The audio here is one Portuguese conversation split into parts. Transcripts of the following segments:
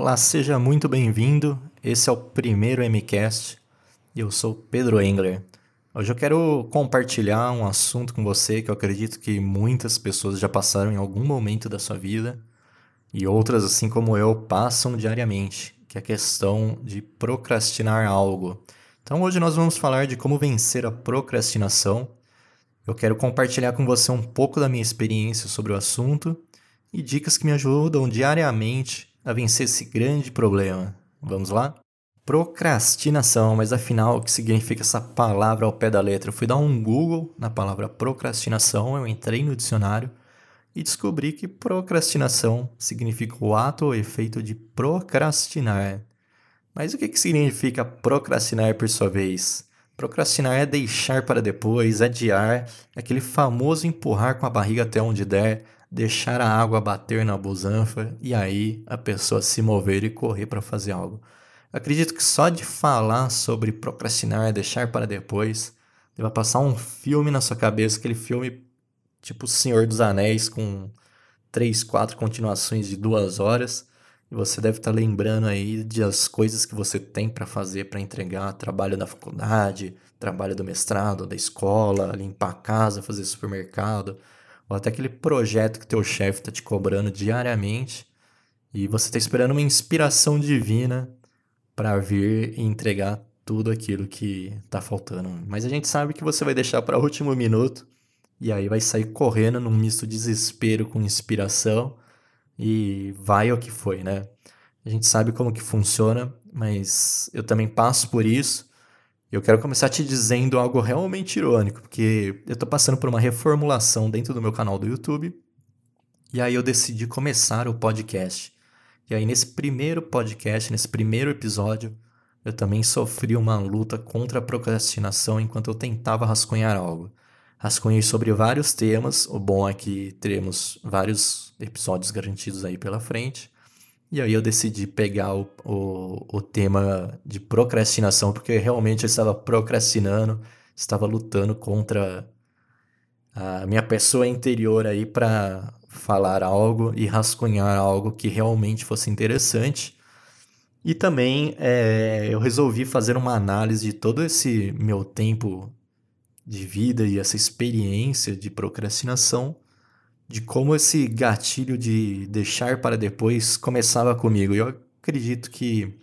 Olá, seja muito bem-vindo. Esse é o primeiro MCast e eu sou Pedro Engler. Hoje eu quero compartilhar um assunto com você que eu acredito que muitas pessoas já passaram em algum momento da sua vida e outras, assim como eu, passam diariamente, que é a questão de procrastinar algo. Então hoje nós vamos falar de como vencer a procrastinação. Eu quero compartilhar com você um pouco da minha experiência sobre o assunto e dicas que me ajudam diariamente a vencer esse grande problema. Vamos lá? Procrastinação, mas afinal, o que significa essa palavra ao pé da letra? Eu fui dar um Google na palavra procrastinação, eu entrei no dicionário e descobri que procrastinação significa o ato ou efeito de procrastinar. Mas o que, que significa procrastinar por sua vez? Procrastinar é deixar para depois, adiar, é aquele famoso empurrar com a barriga até onde der, deixar a água bater na busanfa e aí a pessoa se mover e correr para fazer algo. Acredito que só de falar sobre procrastinar, deixar para depois, vai passar um filme na sua cabeça, aquele filme tipo Senhor dos Anéis com três, quatro continuações de duas horas. E você deve estar lembrando aí das coisas que você tem para fazer para entregar, trabalho da faculdade, trabalho do mestrado, da escola, limpar a casa, fazer supermercado, ou até aquele projeto que teu chefe está te cobrando diariamente e você está esperando uma inspiração divina para vir e entregar tudo aquilo que está faltando. Mas a gente sabe que você vai deixar para o último minuto e aí vai sair correndo num misto de desespero com inspiração e vai o que foi, né? A gente sabe como que funciona, mas eu também passo por isso eu quero começar te dizendo algo realmente irônico, porque eu estou passando por uma reformulação dentro do meu canal do YouTube, e aí eu decidi começar o podcast. E aí, nesse primeiro podcast, nesse primeiro episódio, eu também sofri uma luta contra a procrastinação enquanto eu tentava rascunhar algo. Rascunhei sobre vários temas, o bom é que teremos vários episódios garantidos aí pela frente. E aí eu decidi pegar o, o, o tema de procrastinação, porque realmente eu estava procrastinando, estava lutando contra a minha pessoa interior aí para falar algo e rascunhar algo que realmente fosse interessante. E também é, eu resolvi fazer uma análise de todo esse meu tempo de vida e essa experiência de procrastinação de como esse gatilho de deixar para depois começava comigo. E eu acredito que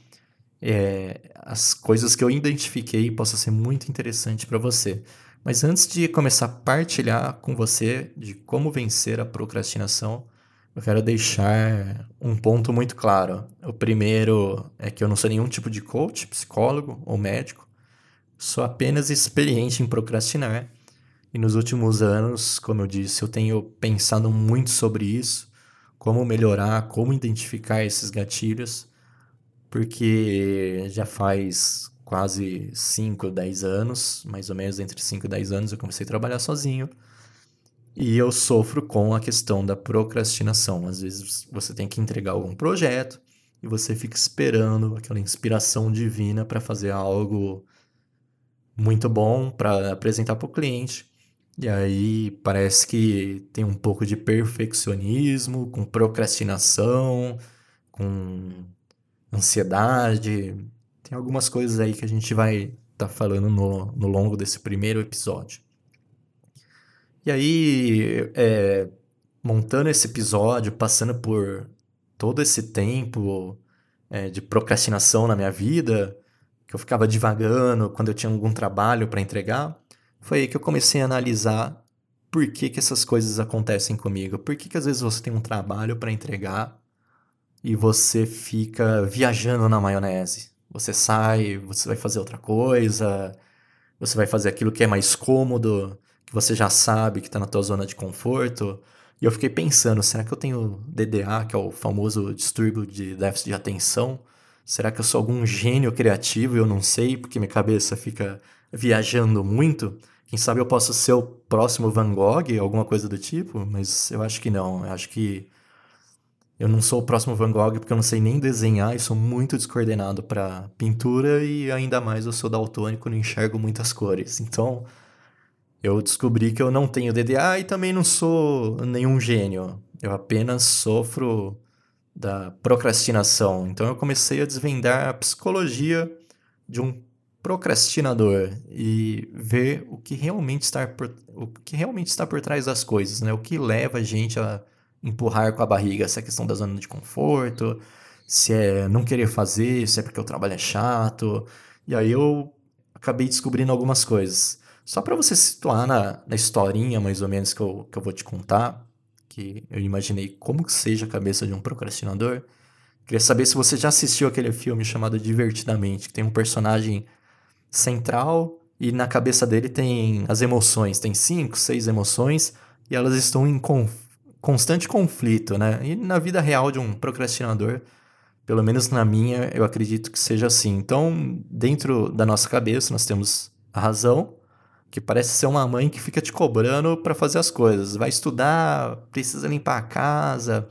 é, as coisas que eu identifiquei possam ser muito interessante para você. Mas antes de começar a partilhar com você de como vencer a procrastinação, eu quero deixar um ponto muito claro. O primeiro é que eu não sou nenhum tipo de coach, psicólogo ou médico. Sou apenas experiente em procrastinar e nos últimos anos, como eu disse, eu tenho pensado muito sobre isso, como melhorar, como identificar esses gatilhos, porque já faz quase 5, 10 anos, mais ou menos entre 5 e 10 anos, eu comecei a trabalhar sozinho. E eu sofro com a questão da procrastinação. Às vezes você tem que entregar algum projeto e você fica esperando aquela inspiração divina para fazer algo muito bom para apresentar para o cliente. E aí parece que tem um pouco de perfeccionismo, com procrastinação, com ansiedade. Tem algumas coisas aí que a gente vai estar tá falando no, no longo desse primeiro episódio. E aí, é, montando esse episódio, passando por todo esse tempo é, de procrastinação na minha vida, que eu ficava divagando quando eu tinha algum trabalho para entregar, foi aí que eu comecei a analisar por que, que essas coisas acontecem comigo. Por que, que às vezes você tem um trabalho para entregar e você fica viajando na maionese. Você sai, você vai fazer outra coisa, você vai fazer aquilo que é mais cômodo, que você já sabe que está na tua zona de conforto. E eu fiquei pensando, será que eu tenho DDA, que é o famoso distúrbio de déficit de atenção? Será que eu sou algum gênio criativo e eu não sei, porque minha cabeça fica viajando muito? Quem sabe eu possa ser o próximo Van Gogh, alguma coisa do tipo, mas eu acho que não. Eu acho que eu não sou o próximo Van Gogh porque eu não sei nem desenhar e sou muito descoordenado para pintura e ainda mais eu sou daltônico não enxergo muitas cores. Então, eu descobri que eu não tenho DDA e também não sou nenhum gênio. Eu apenas sofro da procrastinação. Então eu comecei a desvendar a psicologia de um procrastinador e ver o que realmente está por, o que realmente está por trás das coisas, né? O que leva a gente a empurrar com a barriga essa questão da zona de conforto, se é não querer fazer, se é porque o trabalho é chato. E aí eu acabei descobrindo algumas coisas. Só para você situar na, na historinha, mais ou menos, que eu, que eu vou te contar, que eu imaginei como que seja a cabeça de um procrastinador. Queria saber se você já assistiu aquele filme chamado Divertidamente, que tem um personagem central e na cabeça dele tem as emoções. Tem cinco, seis emoções e elas estão em conf constante conflito, né? E na vida real de um procrastinador, pelo menos na minha, eu acredito que seja assim. Então, dentro da nossa cabeça, nós temos a razão, que parece ser uma mãe que fica te cobrando para fazer as coisas. Vai estudar, precisa limpar a casa,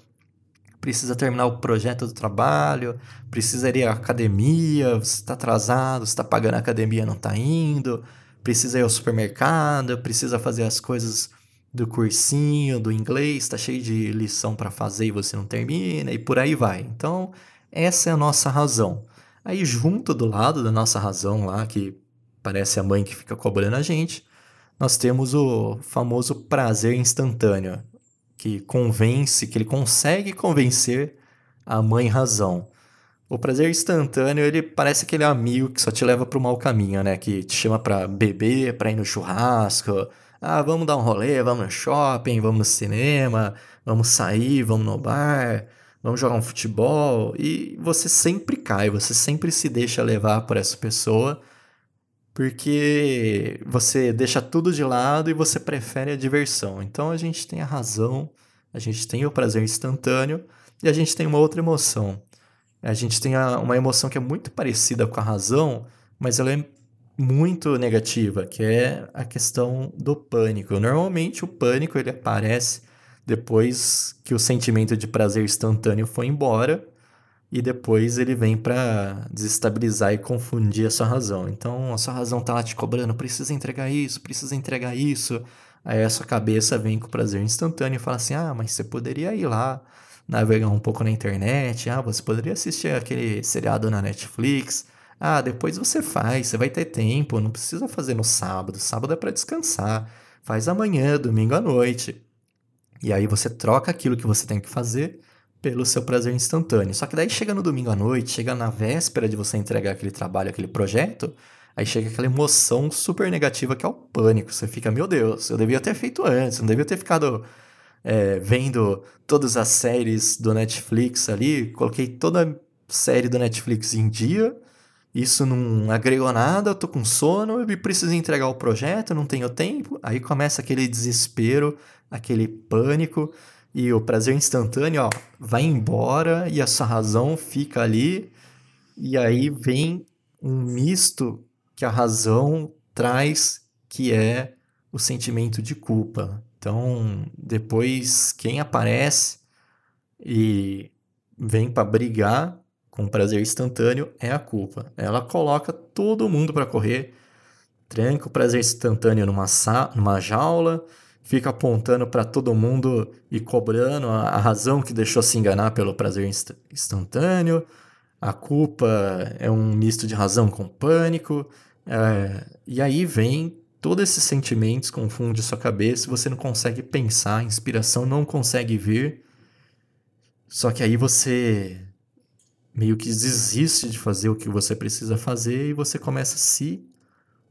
precisa terminar o projeto do trabalho, precisa ir à academia, você está atrasado, você está pagando a academia não está indo, precisa ir ao supermercado, precisa fazer as coisas do cursinho, do inglês, está cheio de lição para fazer e você não termina, e por aí vai. Então, essa é a nossa razão. Aí, junto do lado da nossa razão lá, que parece a mãe que fica cobrando a gente, nós temos o famoso prazer instantâneo, que convence, que ele consegue convencer a mãe razão. O prazer instantâneo, ele parece aquele amigo que só te leva para o mau caminho, né? Que te chama para beber, para ir no churrasco, ah, vamos dar um rolê, vamos no shopping, vamos no cinema, vamos sair, vamos no bar, vamos jogar um futebol. E você sempre cai, você sempre se deixa levar por essa pessoa, porque você deixa tudo de lado e você prefere a diversão. Então a gente tem a razão, a gente tem o prazer instantâneo e a gente tem uma outra emoção. A gente tem uma emoção que é muito parecida com a razão, mas ela é muito negativa, que é a questão do pânico. Normalmente o pânico ele aparece depois que o sentimento de prazer instantâneo foi embora e depois ele vem para desestabilizar e confundir a sua razão. Então a sua razão tá lá te cobrando, precisa entregar isso, precisa entregar isso. Aí a sua cabeça vem com prazer instantâneo e fala assim: "Ah, mas você poderia ir lá navegar um pouco na internet, ah, você poderia assistir aquele seriado na Netflix, ah, depois você faz, você vai ter tempo, não precisa fazer no sábado. Sábado é para descansar. Faz amanhã, domingo à noite. E aí você troca aquilo que você tem que fazer pelo seu prazer instantâneo. Só que daí chega no domingo à noite, chega na véspera de você entregar aquele trabalho, aquele projeto, aí chega aquela emoção super negativa que é o pânico. Você fica, meu Deus, eu devia ter feito antes, não devia ter ficado é, vendo todas as séries do Netflix ali, coloquei toda a série do Netflix em dia isso não agregou nada, eu tô com sono e preciso entregar o projeto, não tenho tempo. Aí começa aquele desespero, aquele pânico e o prazer instantâneo, ó, vai embora e a sua razão fica ali. E aí vem um misto que a razão traz, que é o sentimento de culpa. Então, depois quem aparece e vem para brigar com prazer instantâneo é a culpa. Ela coloca todo mundo para correr, tranca o prazer instantâneo numa, numa jaula, fica apontando para todo mundo e cobrando a, a, razão que deixou se enganar pelo prazer inst instantâneo. A culpa é um misto de razão com pânico. É, e aí vem todos esses sentimentos, confunde sua cabeça, você não consegue pensar, a inspiração não consegue vir. Só que aí você meio que desiste de fazer o que você precisa fazer e você começa a se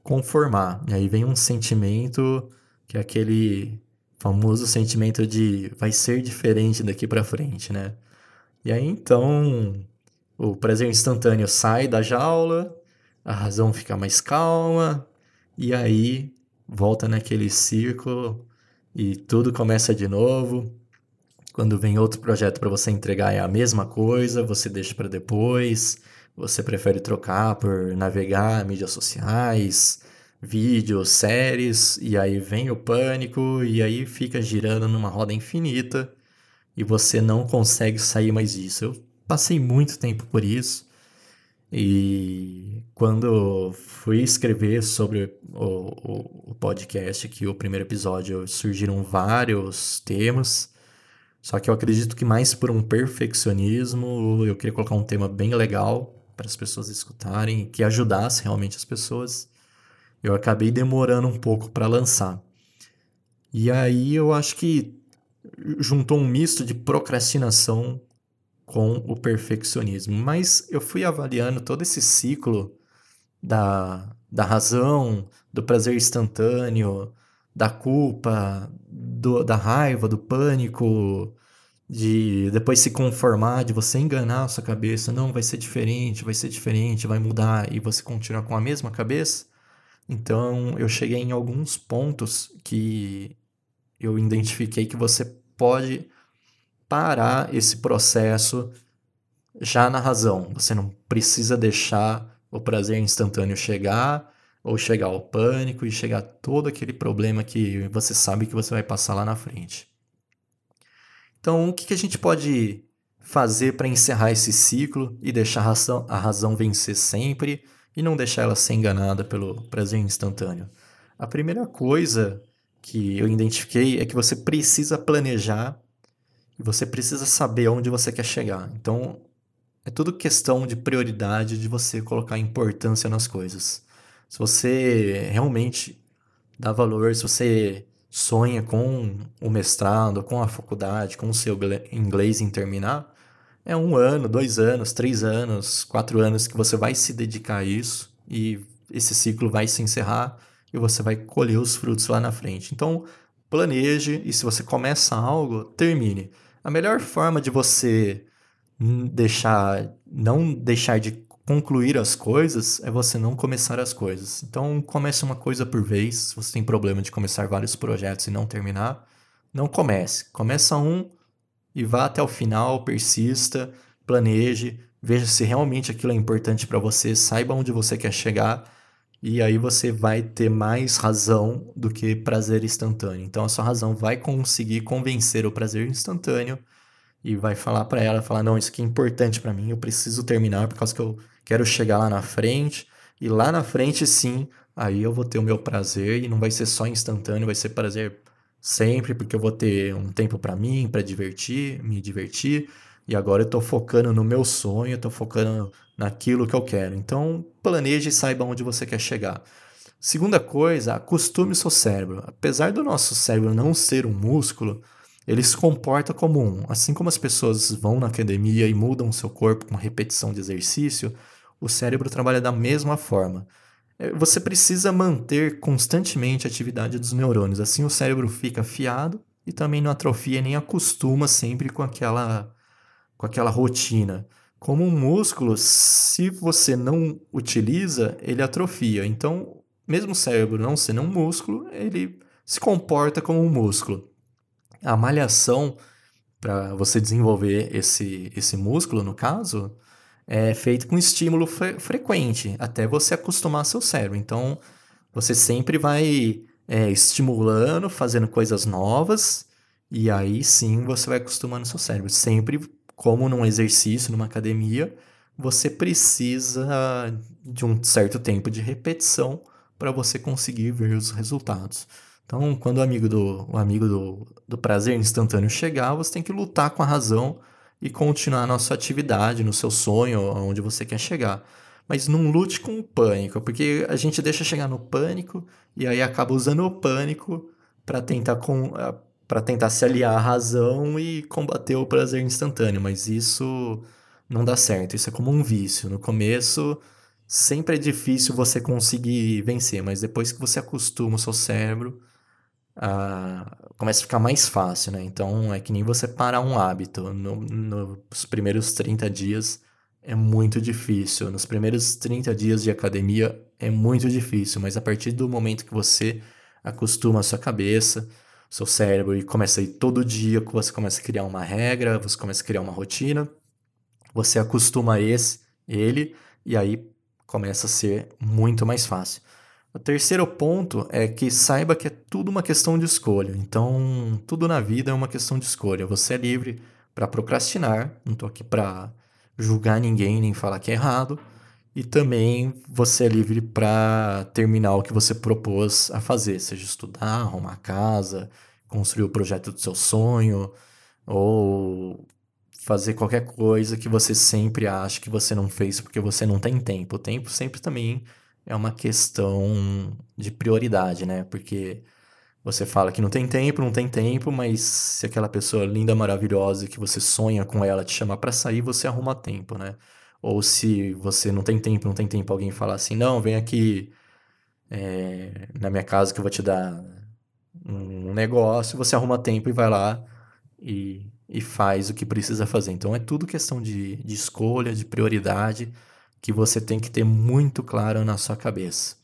conformar. E aí vem um sentimento que é aquele famoso sentimento de vai ser diferente daqui para frente, né? E aí então o prazer instantâneo sai da jaula, a razão fica mais calma e aí volta naquele círculo e tudo começa de novo. Quando vem outro projeto para você entregar é a mesma coisa, você deixa para depois, você prefere trocar por navegar mídias sociais, vídeos, séries, e aí vem o pânico e aí fica girando numa roda infinita e você não consegue sair mais disso. Eu passei muito tempo por isso. E quando fui escrever sobre o, o, o podcast aqui, o primeiro episódio, surgiram vários temas Só que eu acredito que mais por um perfeccionismo, eu queria colocar um tema bem legal para as pessoas escutarem, que ajudasse realmente as pessoas. Eu acabei demorando um pouco para lançar. E aí eu acho que juntou um misto de procrastinação com o perfeccionismo. Mas eu fui avaliando todo esse ciclo da, da razão, do prazer instantâneo, da culpa, do, da raiva, do pânico, de depois se conformar, de você enganar a sua cabeça, não, vai ser diferente, vai ser diferente, vai mudar, e você continuar com a mesma cabeça. Então, eu cheguei em alguns pontos que eu identifiquei que você pode parar esse processo já na razão. Você não precisa deixar o prazer instantâneo chegar ou chegar ao pânico e chegar todo aquele problema que você sabe que você vai passar lá na frente. Então, o que, a gente pode fazer para encerrar esse ciclo e deixar a razão, a razão vencer sempre e não deixar ela ser enganada pelo prazer instantâneo? A primeira coisa que eu identifiquei é que você precisa planejar e você precisa saber onde você quer chegar. Então, é tudo questão de prioridade, de você colocar importância nas coisas. Se você realmente dá valor, se você sonha com o mestrado, com a faculdade, com o seu inglês em terminar, é um ano, dois anos, três anos, quatro anos que você vai se dedicar a isso e esse ciclo vai se encerrar e você vai colher os frutos lá na frente. Então, planeje e se você começa algo, termine. A melhor forma de você deixar, não deixar de concluir as coisas é você não começar as coisas. Então, comece uma coisa por vez. Se você tem problema de começar vários projetos e não terminar, não comece. Começa um e vá até o final, persista, planeje, veja se realmente aquilo é importante para você, saiba onde você quer chegar e aí você vai ter mais razão do que prazer instantâneo. Então a sua razão vai conseguir convencer o prazer instantâneo e vai falar para ela, falar não, isso aqui é importante para mim, eu preciso terminar por causa que eu quero chegar lá na frente, e lá na frente sim, aí eu vou ter o meu prazer e não vai ser só instantâneo, vai ser prazer sempre, porque eu vou ter um tempo para mim, para divertir, me divertir, e agora eu tô focando no meu sonho, tô focando naquilo que eu quero. Então, planeje e saiba onde você quer chegar. Segunda coisa, acostume o seu cérebro. Apesar do nosso cérebro não ser um músculo, ele se comporta como um. Assim como as pessoas vão na academia e mudam o seu corpo com repetição de exercício, o cérebro trabalha da mesma forma. É, você precisa manter constantemente a atividade dos neurônios, assim o cérebro fica afiado e também não atrofia nem acostuma sempre com aquela, com aquela rotina. Como um músculo, se você não utiliza, ele atrofia. Então, mesmo o cérebro não sendo um músculo, ele se comporta como um músculo. A malhação, para você desenvolver esse, esse músculo, no caso, é feito com estímulo fre frequente, até você acostumar seu cérebro. Então, você sempre vai é, estimulando, fazendo coisas novas, e aí sim você vai acostumando seu cérebro. Sempre, como num exercício, numa academia, você precisa de um certo tempo de repetição para você conseguir ver os resultados. Então, quando o amigo do, o amigo do, do prazer instantâneo chegar, você tem que lutar com a razão e continuar na sua atividade, no seu sonho, onde você quer chegar. Mas não lute com o pânico, porque a gente deixa chegar no pânico e aí acaba usando o pânico para tentar com para tentar se aliar à razão e combater o prazer instantâneo, mas isso não dá certo. Isso é como um vício. No começo, sempre é difícil você conseguir vencer, mas depois que você acostuma o seu cérebro, começa a ficar mais fácil, né? Então é que nem você parar um hábito. No, nos primeiros 30 dias é muito difícil. Nos primeiros 30 dias de academia é muito difícil, mas a partir do momento que você acostuma a sua cabeça, seu cérebro e começa a ir todo dia, você começa a criar uma regra, você começa a criar uma rotina, você acostuma esse, ele, e aí começa a ser muito mais fácil. O terceiro ponto é que saiba que é tudo uma questão de escolha. Então, tudo na vida é uma questão de escolha. Você é livre para procrastinar, não estou aqui para julgar ninguém nem falar que é errado. E também você é livre para terminar o que você propôs a fazer, seja estudar, arrumar casa, construir o projeto do seu sonho, ou fazer qualquer coisa que você sempre acha que você não fez porque você não tem tempo. O tempo sempre também é uma questão de prioridade, né? Porque você fala que não tem tempo, não tem tempo, mas se aquela pessoa linda, maravilhosa que você sonha com ela te chamar para sair, você arruma tempo, né? Ou se você não tem tempo, não tem tempo, alguém falar assim, não, vem aqui é, na minha casa que eu vou te dar um negócio, você arruma tempo e vai lá e, e faz o que precisa fazer. Então é tudo questão de, de escolha, de prioridade que você tem que ter muito claro na sua cabeça.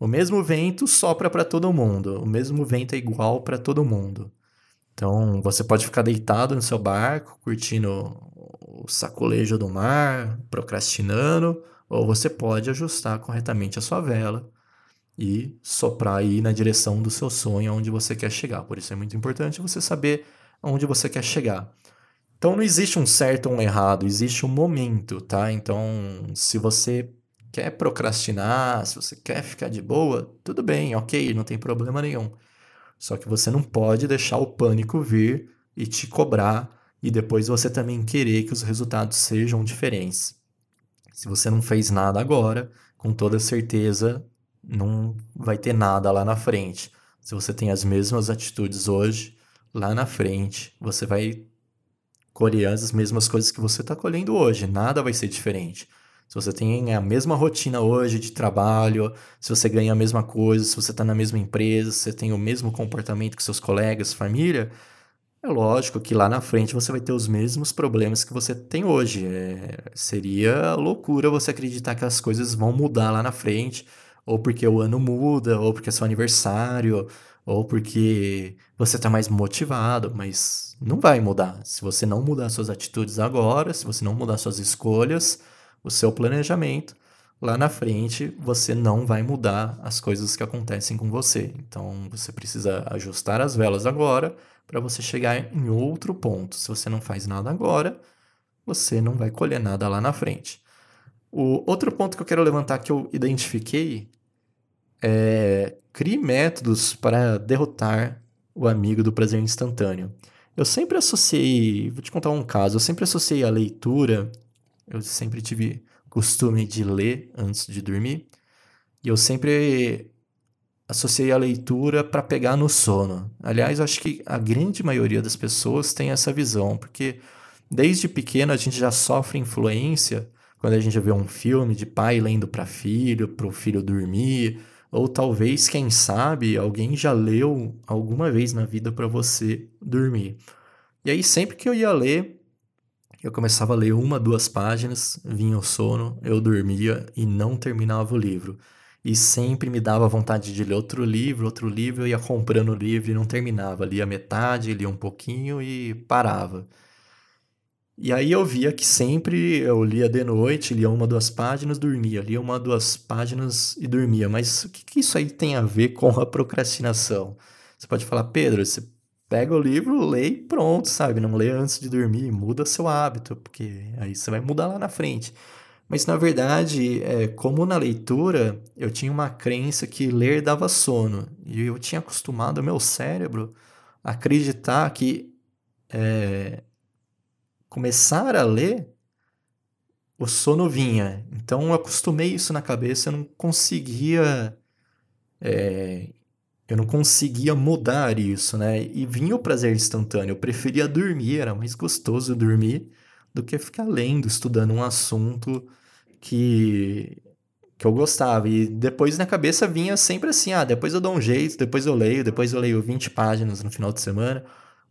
O mesmo vento sopra para todo mundo, o mesmo vento é igual para todo mundo. Então você pode ficar deitado no seu barco, curtindo o sacolejo do mar, procrastinando, ou você pode ajustar corretamente a sua vela e soprar aí na direção do seu sonho, aonde você quer chegar. Por isso é muito importante você saber aonde você quer chegar. Então não existe um certo ou um errado, existe um momento, tá? Então, se você quer procrastinar, se você quer ficar de boa, tudo bem, ok, não tem problema nenhum. Só que você não pode deixar o pânico vir e te cobrar e depois você também querer que os resultados sejam diferentes. Se você não fez nada agora, com toda certeza não vai ter nada lá na frente. Se você tem as mesmas atitudes hoje, lá na frente você vai colher as mesmas coisas que você está colhendo hoje. Nada vai ser diferente. Se você tem a mesma rotina hoje de trabalho, se você ganha a mesma coisa, se você está na mesma empresa, se você tem o mesmo comportamento que seus colegas, família, é lógico que lá na frente você vai ter os mesmos problemas que você tem hoje. É, seria loucura você acreditar que as coisas vão mudar lá na frente, ou porque o ano muda, ou porque é seu aniversário, ou porque você está mais motivado, mas não vai mudar. Se você não mudar suas atitudes agora, se você não mudar suas escolhas, o seu planejamento, lá na frente você não vai mudar as coisas que acontecem com você. Então você precisa ajustar as velas agora para você chegar em outro ponto. Se você não faz nada agora, você não vai colher nada lá na frente. O outro ponto que eu quero levantar que eu identifiquei é crie métodos para derrotar o amigo do prazer instantâneo. Eu sempre associei, vou te contar um caso, eu sempre associei a leitura, eu sempre tive costume de ler antes de dormir, e eu sempre associei a leitura para pegar no sono. Aliás, acho que a grande maioria das pessoas tem essa visão, porque desde pequeno a gente já sofre influência quando a gente vê um filme de pai lendo para filho, para o filho dormir, ou talvez, quem sabe, alguém já leu alguma vez na vida para você dormir. E aí, sempre que eu ia ler, eu começava a ler uma, duas páginas, vinha o sono, eu dormia e não terminava o livro. E sempre me dava vontade de ler outro livro, outro livro, eu ia comprando o livro e não terminava. Lia metade, lia um pouquinho e parava. E aí eu via que sempre eu lia de noite, lia uma, duas páginas, dormia, lia uma, duas páginas e dormia. Mas o que, que isso aí tem a ver com a procrastinação? Você pode falar, Pedro, você pega o livro, lê e pronto, sabe? Não lê antes de dormir, muda seu hábito, porque aí você vai mudar lá na frente. Mas na verdade, é, como na leitura, eu tinha uma crença que ler dava sono. E eu tinha acostumado o meu cérebro a acreditar que é, começar a ler, o sono vinha. Então eu acostumei isso na cabeça, eu não conseguia. É, eu não conseguia mudar isso, né? E vinha o prazer instantâneo. Eu preferia dormir, era mais gostoso dormir do que ficar lendo, estudando um assunto que que eu gostava. E depois na cabeça vinha sempre assim: ah, depois eu dou um jeito, depois eu leio, depois eu leio 20 páginas no final de semana.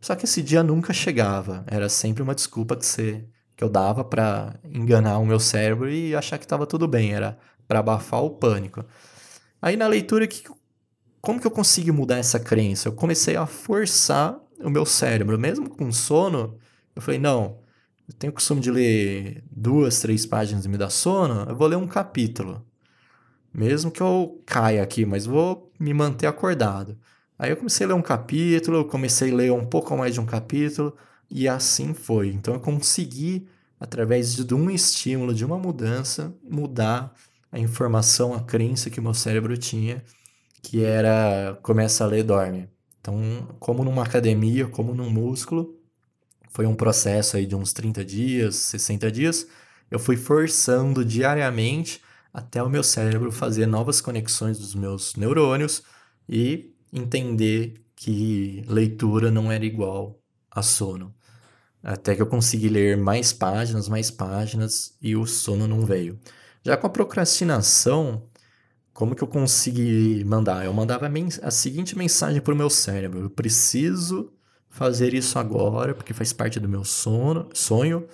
Só que esse dia nunca chegava. Era sempre uma desculpa que, você, que eu dava para enganar o meu cérebro e achar que estava tudo bem. Era para abafar o pânico. Aí na leitura, que, como que eu consegui mudar essa crença? Eu comecei a forçar o meu cérebro. Mesmo com sono, eu falei, não, eu tenho o costume de ler duas, três páginas e me dar sono, eu vou ler um capítulo. Mesmo que eu caia aqui, mas vou me manter acordado. Aí eu comecei a ler um capítulo, comecei a ler um pouco mais de um capítulo, e assim foi. Então eu consegui, através de um estímulo, de uma mudança, mudar a informação, a crença que meu cérebro tinha, que era começa a ler, dorme. Então, como numa academia, como num músculo, Foi um processo aí de uns 30 dias, 60 dias. Eu fui forçando diariamente até o meu cérebro fazer novas conexões dos meus neurônios e entender que leitura não era igual a sono. Até que eu consegui ler mais páginas, mais páginas e o sono não veio. Já com a procrastinação, como que eu consegui mandar? Eu mandava a, seguinte mensagem para o meu cérebro: eu preciso fazer isso agora, porque faz parte do meu sono, sonho,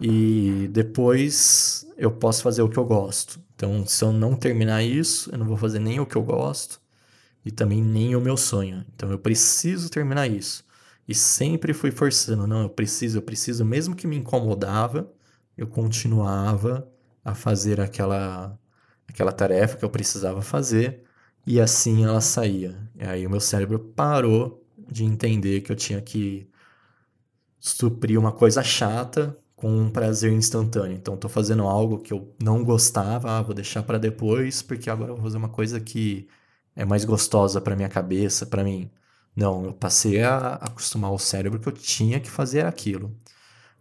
e depois eu posso fazer o que eu gosto. Então, se eu não terminar isso, eu não vou fazer nem o que eu gosto e também nem o meu sonho. Então, eu preciso terminar isso. E sempre fui forçando, não, eu preciso, eu preciso, mesmo que me incomodava, eu continuava a fazer aquela aquela tarefa que eu precisava fazer, e assim ela saía. E aí o meu cérebro parou de entender que eu tinha que suprir uma coisa chata com um prazer instantâneo. Então estou fazendo algo que eu não gostava, ah, vou deixar para depois, porque agora eu vou fazer uma coisa que é mais gostosa para minha cabeça, para mim. Não, eu passei a acostumar o cérebro que eu tinha que fazer aquilo.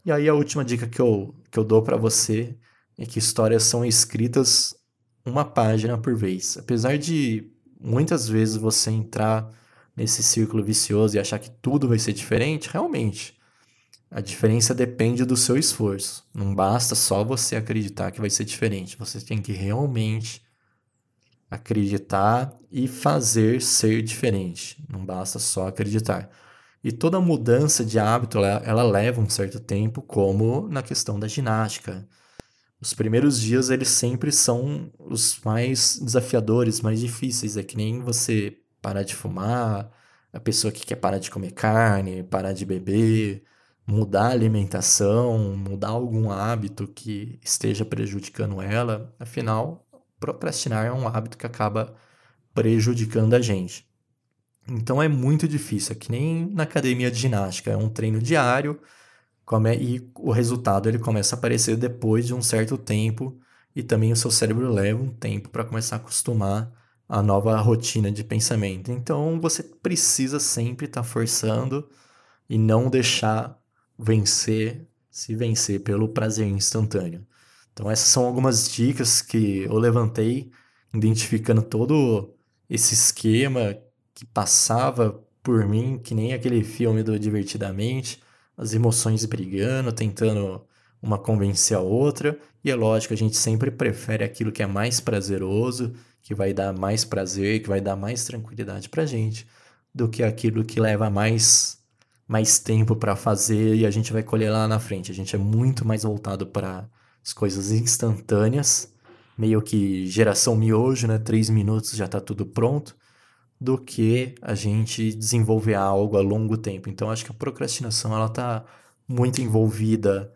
E aí a última dica que eu, que eu dou para você é que histórias são escritas uma página por vez. Apesar de muitas vezes você entrar nesse círculo vicioso e achar que tudo vai ser diferente, realmente. A diferença depende do seu esforço. Não basta só você acreditar que vai ser diferente. Você tem que realmente acreditar e fazer ser diferente. Não basta só acreditar. E toda mudança de hábito ela, ela leva um certo tempo, como na questão da ginástica. Os primeiros dias eles sempre são os mais desafiadores, mais difíceis. É que nem você parar de fumar, a pessoa que quer parar de comer carne, parar de beber, mudar a alimentação, mudar algum hábito que esteja prejudicando ela. Afinal, procrastinar é um hábito que acaba prejudicando a gente. Então é muito difícil, é que nem na academia de ginástica, é um treino diário e o resultado ele começa a aparecer depois de um certo tempo e também o seu cérebro leva um tempo para começar a acostumar a nova rotina de pensamento. Então você precisa sempre estar tá forçando e não deixar vencer, se vencer pelo prazer instantâneo. Então essas são algumas dicas que eu levantei identificando todo esse esquema que passava por mim, que nem aquele filme do Divertidamente, as emoções brigando, tentando uma convencer a outra. E é lógico, a gente sempre prefere aquilo que é mais prazeroso, que vai dar mais prazer, que vai dar mais tranquilidade pra gente, do que aquilo que leva mais mais tempo para fazer e a gente vai colher lá na frente. A gente é muito mais voltado para as coisas instantâneas, meio que geração miojo, né? Três minutos já tá tudo pronto do que a gente desenvolver algo a longo tempo. Então, acho que a procrastinação ela está muito envolvida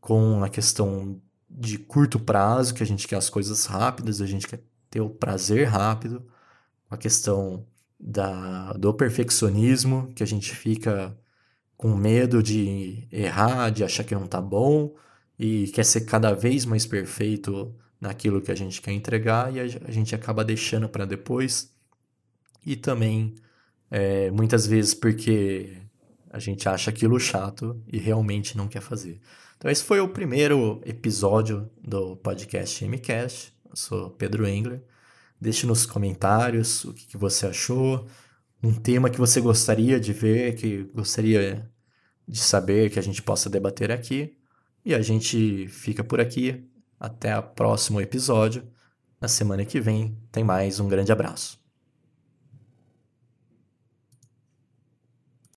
com a questão de curto prazo, que a gente quer as coisas rápidas, a gente quer ter o prazer rápido, a questão da, do perfeccionismo, que a gente fica com medo de errar, de achar que não tá bom e quer ser cada vez mais perfeito naquilo que a gente quer entregar e a gente acaba deixando para depois e também é, muitas vezes porque a gente acha aquilo chato e realmente não quer fazer. Então, esse foi o primeiro episódio do podcast MCast. Eu sou Pedro Engler. Deixe nos comentários o que, que você achou, um tema que você gostaria de ver, que gostaria de saber que a gente possa debater aqui. E a gente fica por aqui. Até o próximo episódio. Na semana que vem tem mais. Um grande abraço.